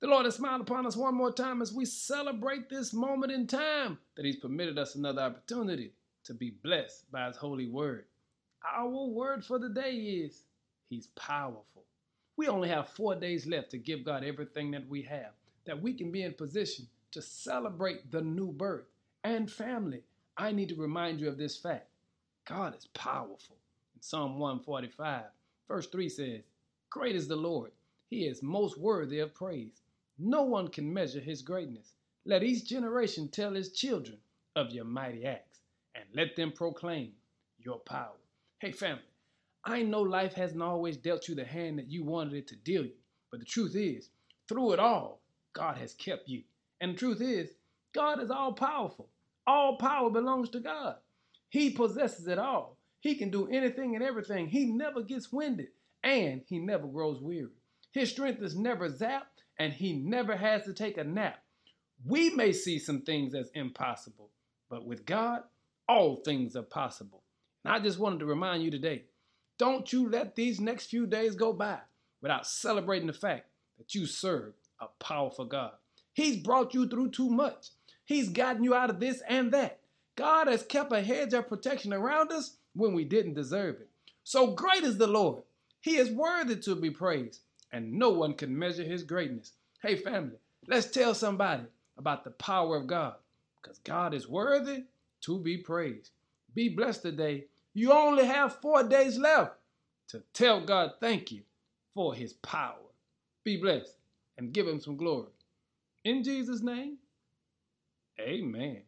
The Lord has smiled upon us one more time as we celebrate this moment in time that He's permitted us another opportunity to be blessed by His holy word. Our word for the day is He's powerful. We only have four days left to give God everything that we have, that we can be in position to celebrate the new birth and family. I need to remind you of this fact God is powerful. In Psalm 145, verse 3 says, Great is the Lord, He is most worthy of praise. No one can measure his greatness. Let each generation tell his children of your mighty acts, and let them proclaim your power. Hey, family, I know life hasn't always dealt you the hand that you wanted it to deal you, but the truth is, through it all, God has kept you. And the truth is, God is all powerful. All power belongs to God. He possesses it all. He can do anything and everything. He never gets winded, and he never grows weary. His strength is never zapped, and he never has to take a nap. We may see some things as impossible, but with God, all things are possible. And I just wanted to remind you today don't you let these next few days go by without celebrating the fact that you serve a powerful God. He's brought you through too much, He's gotten you out of this and that. God has kept a hedge of protection around us when we didn't deserve it. So great is the Lord. He is worthy to be praised and no one can measure his greatness. Hey, family, let's tell somebody about the power of God because God is worthy to be praised. Be blessed today. You only have four days left to tell God thank you for his power. Be blessed and give him some glory. In Jesus' name, amen.